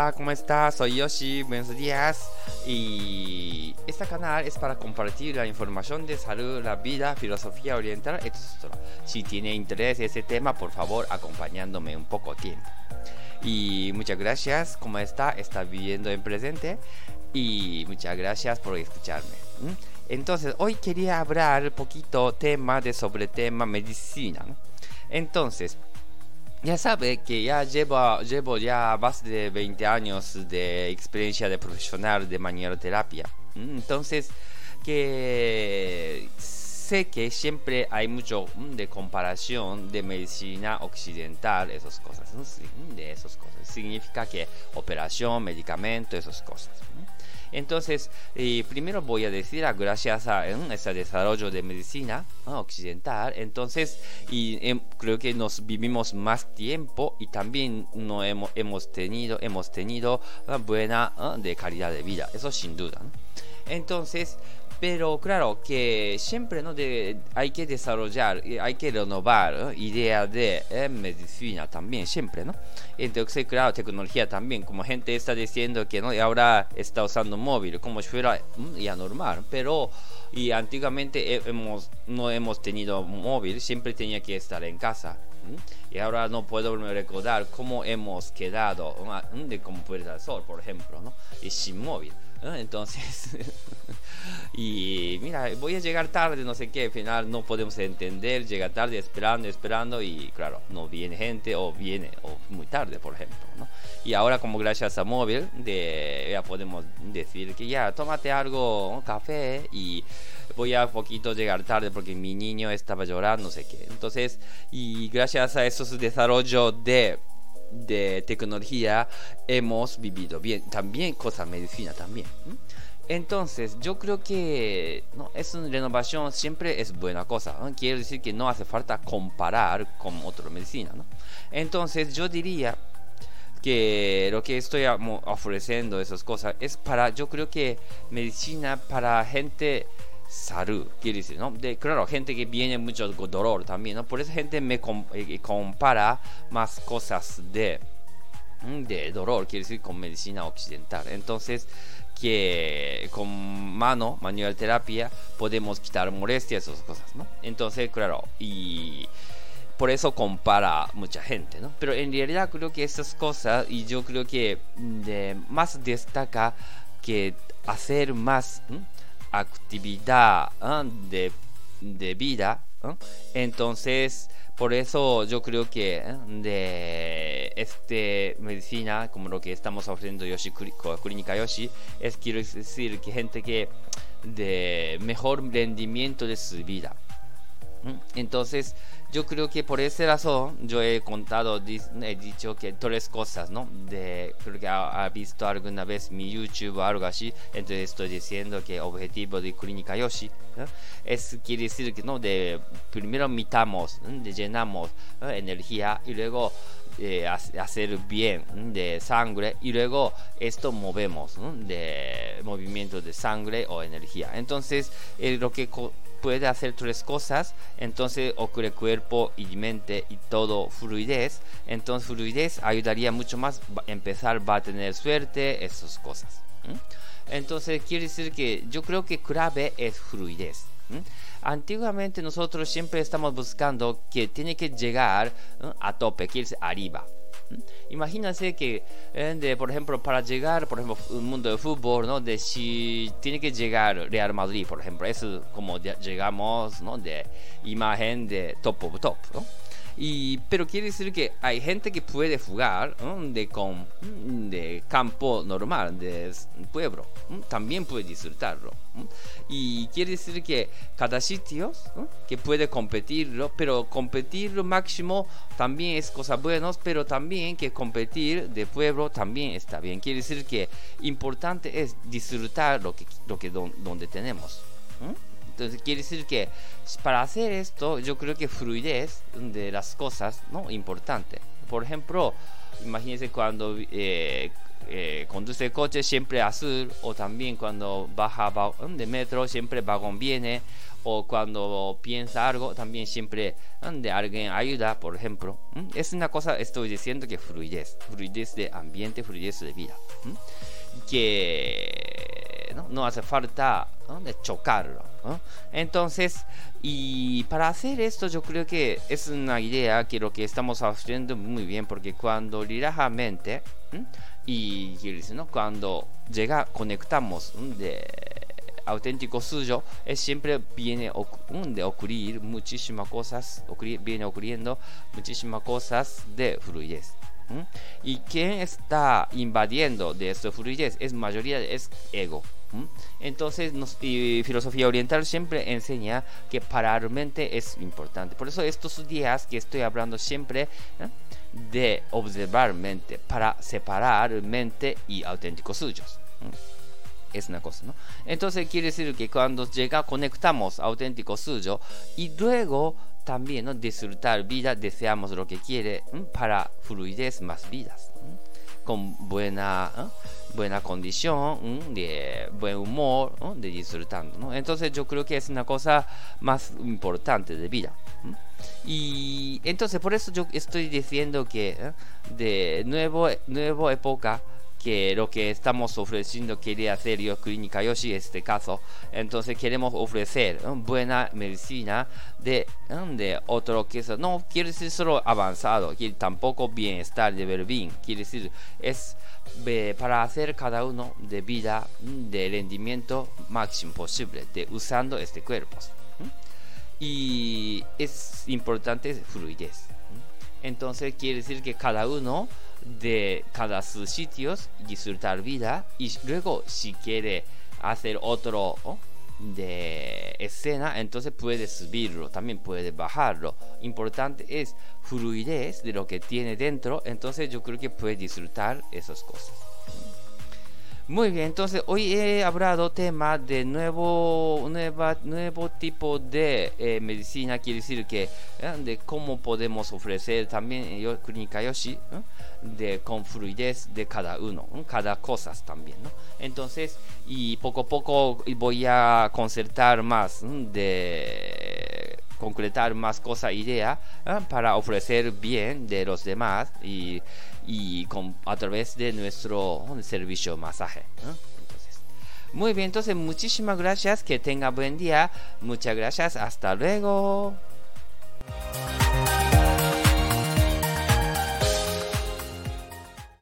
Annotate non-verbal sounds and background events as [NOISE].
Hola, ¿cómo estás? Soy Yoshi, buenos días. Y este canal es para compartir la información de salud, la vida, filosofía oriental, etc. Si tiene interés en ese tema, por favor, acompañándome un poco tiempo. Y muchas gracias, ¿cómo está? Está viviendo en presente. Y muchas gracias por escucharme. Entonces, hoy quería hablar un poquito tema de sobre tema medicina. Entonces, ya sabe que ya llevo, llevo ya más de 20 años de experiencia de profesional de terapia. Entonces, que sé que siempre hay mucho de comparación de medicina occidental, esas cosas, de esas cosas. Significa que operación, medicamento, esas cosas. Entonces, eh, primero voy a decir, ah, gracias a ese desarrollo de medicina occidental, entonces, y em, creo que nos vivimos más tiempo y también no hemos, hemos tenido, hemos tenido buena de calidad de vida, eso sin duda. Entonces, pero claro que siempre ¿no? hay que desarrollar, hay que renovar ideas de eh, medicina también, siempre, ¿no? Entonces, claro, tecnología también, como gente está diciendo que ¿no? ahora está usando móvil, como si fuera mm, ya normal, pero y antiguamente hemos, no hemos tenido móvil, siempre tenía que estar en casa. Y ahora no puedo recordar cómo hemos quedado de sol, por ejemplo, ¿no? y sin móvil. Entonces, [LAUGHS] y mira, voy a llegar tarde, no sé qué, al final no podemos entender, llega tarde esperando, esperando y claro, no viene gente o viene o muy tarde, por ejemplo, ¿no? Y ahora como gracias a móvil, de, ya podemos decir que ya, tómate algo, un café y voy a poquito llegar tarde porque mi niño estaba llorando, no sé qué. Entonces, y gracias a esos desarrollos de de tecnología hemos vivido bien. También cosas medicina también. Entonces, yo creo que no, es una renovación siempre es buena cosa. ¿no? Quiere decir que no hace falta comparar con otra medicina. ¿no? Entonces, yo diría que lo que estoy ofreciendo, esas cosas, es para, yo creo que medicina para gente salud, quiere decir, ¿no? De, claro, gente que viene mucho dolor también, ¿no? Por eso gente me eh, compara más cosas de, mm, de dolor, quiere decir, con medicina occidental. Entonces, que con mano, manual terapia, podemos quitar molestias, esas cosas, ¿no? Entonces, claro, y por eso compara mucha gente, ¿no? Pero en realidad creo que esas cosas, y yo creo que más destaca que hacer más actividad de, de, vida. Entonces, por eso yo creo que de este medicina, como lo que estamos ofreciendo Yoshi, Clínica Yoshi, es quiero decir que gente que de mejor rendimiento de su vida. Entonces, yo creo que por esa razón yo he contado, he dicho que tres cosas, ¿no? De, creo que ha, visto alguna vez mi YouTube o algo así, entonces estoy diciendo que objetivo de Clínica Yoshi es, quiere decir que, ¿no? De primero mitamos, de llenamos energía y luego eh, hacer bien de sangre y luego esto movemos de movimiento de sangre o energía. Entonces, eh, lo que puede hacer tres cosas, entonces ocurre cuerpo y mente y todo fluidez. Entonces fluidez ayudaría mucho más, empezar va a tener suerte, esas cosas. Entonces quiere decir que yo creo que clave es fluidez. Antiguamente nosotros siempre estamos buscando que tiene que llegar a tope, quiere decir arriba. Imagínense que, eh, de, por ejemplo, para llegar, por ejemplo, un mundo de fútbol, ¿no? De si tiene que llegar Real Madrid, por ejemplo, es como llegamos, ¿no? De imagen de top of top, ¿no? Y, pero quiere decir que hay gente que puede jugar de, con, de campo normal, de pueblo, también puede disfrutarlo. Y quiere decir que cada sitio que puede competirlo, pero competir lo máximo también es cosa buena, pero también que competir de pueblo también está bien. Quiere decir que importante es disfrutar lo que, lo que donde tenemos. Entonces quiere decir que para hacer esto yo creo que fluidez de las cosas, ¿no? Importante. Por ejemplo, imagínense cuando eh, eh, conduce el coche siempre azul o también cuando baja de metro siempre vagón viene o cuando piensa algo, también siempre de alguien ayuda, por ejemplo. Es una cosa, estoy diciendo que fluidez, fluidez de ambiente, fluidez de vida. Que ¿no? hace falta de chocarlo. Entonces, y para hacer esto yo creo que es una idea que lo que estamos haciendo muy bien, porque cuando mente y ¿no? cuando llega, conectamos de auténtico suyo, es siempre viene de ocurrir muchísimas cosas, viene ocurriendo muchísimas cosas de fluidez. Y quien está invadiendo de esta fluidez es mayoría es ego. Entonces, y filosofía oriental siempre enseña que para mente es importante. Por eso estos días que estoy hablando siempre de observar mente para separar mente y auténticos suyos es una cosa, ¿no? Entonces quiere decir que cuando llega conectamos auténtico suyo y luego también ¿no? disfrutar vida, deseamos lo que quiere para fluidez más vidas, con buena, buena condición, de buen humor, disfrutando, ¿no? Entonces yo creo que es una cosa más importante de vida. Y entonces por eso yo estoy diciendo que de nuevo, nuevo época que lo que estamos ofreciendo quiere hacer yo Clínica Yoshi este caso. Entonces queremos ofrecer buena medicina de, de otro que no quiere decir solo avanzado, quiere tampoco bienestar de ver bien, quiere decir es para hacer cada uno de vida de rendimiento máximo posible de usando este cuerpo. Y es importante fluidez. Entonces quiere decir que cada uno de cada sus sitios disfrutar vida. Y luego si quiere hacer otro de escena entonces puede subirlo también puede bajarlo. Importante es fluidez de lo que tiene dentro entonces yo creo que puede disfrutar esas cosas muy bien, entonces hoy he hablado tema de nuevo, nueva, nuevo tipo de eh, medicina, quiere decir que eh, de cómo podemos ofrecer también yo, Clínica Yoshi, de con fluidez de cada uno, cada cosa también, ¿no? Entonces, y poco a poco voy a concertar más de concretar más cosas, idea para ofrecer bien de los demás y y a través de nuestro servicio masaje. Entonces, muy bien, entonces muchísimas gracias, que tenga buen día, muchas gracias, hasta luego.